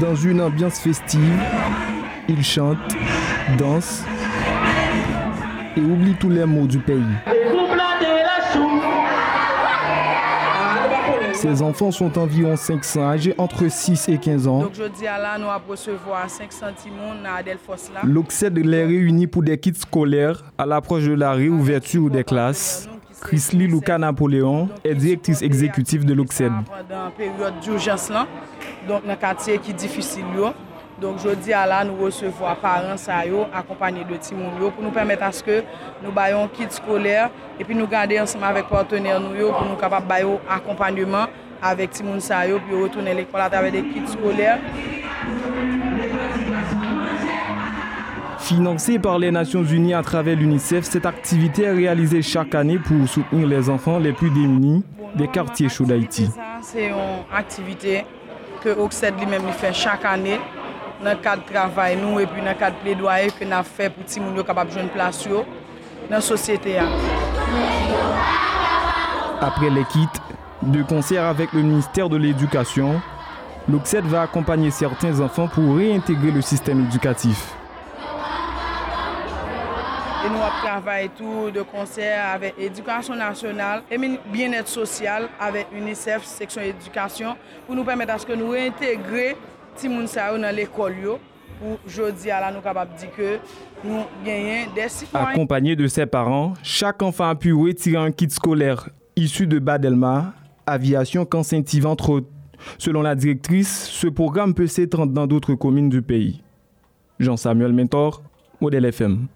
Dans une ambiance festive, ils chantent, dansent et oublient tous les mots du pays. Ces enfants sont environ 500, âgés entre 6 et 15 ans. Donc je dis à là, nous allons recevoir 500 timons à Delphos là. L'Occed les réunit pour des kits scolaires à l'approche de la réouverture des classes. Chrisly Luka Napoléon est directrice exécutive de l'Oxed. Pendant période d'urgence là, donc dans quartier qui difficile Donc jodi a la nou resevo a paran sa yo akompanyi de timoun yo pou nou permette aske nou bayon kit skoler epi nou gande ansama vek partener nou yo pou nou kapap bayo akompanyman avek timoun sa yo pi yo retounen l'ekol atave de kit skoler. Financée par les Nations Unies à travers l'UNICEF, cette activité est réalisée chaque année pour soutenir les enfants les plus démunis des quartiers chauds d'Haïti. C'est une activité que Oxed lui-même fait chaque année dans le cadre de travail nous et puis dans le cadre de plaidoyer que nous avons fait pour que les capables de jouer une place dans la société. hein. Après les kits, de concert avec le ministère de l'Éducation, l'Occed va accompagner certains enfants pour réintégrer le système éducatif. Et nous avons travaillé tout de concert avec l'éducation nationale et le bien-être social avec UNICEF, section éducation, pour nous permettre à ce que nous réintégrer les gens dans l'école yo, pour jeudi à la nous capables de dire que nous gagnons des citoyens. Accompagné de ses parents, chaque enfant a pu retirer un kit scolaire issu de Badelma, Aviation, Saint-Yves, entre autres. Selon la directrice, ce programme peut s'étendre dans d'autres communes du pays. Jean-Samuel Mentor, Modèle FM.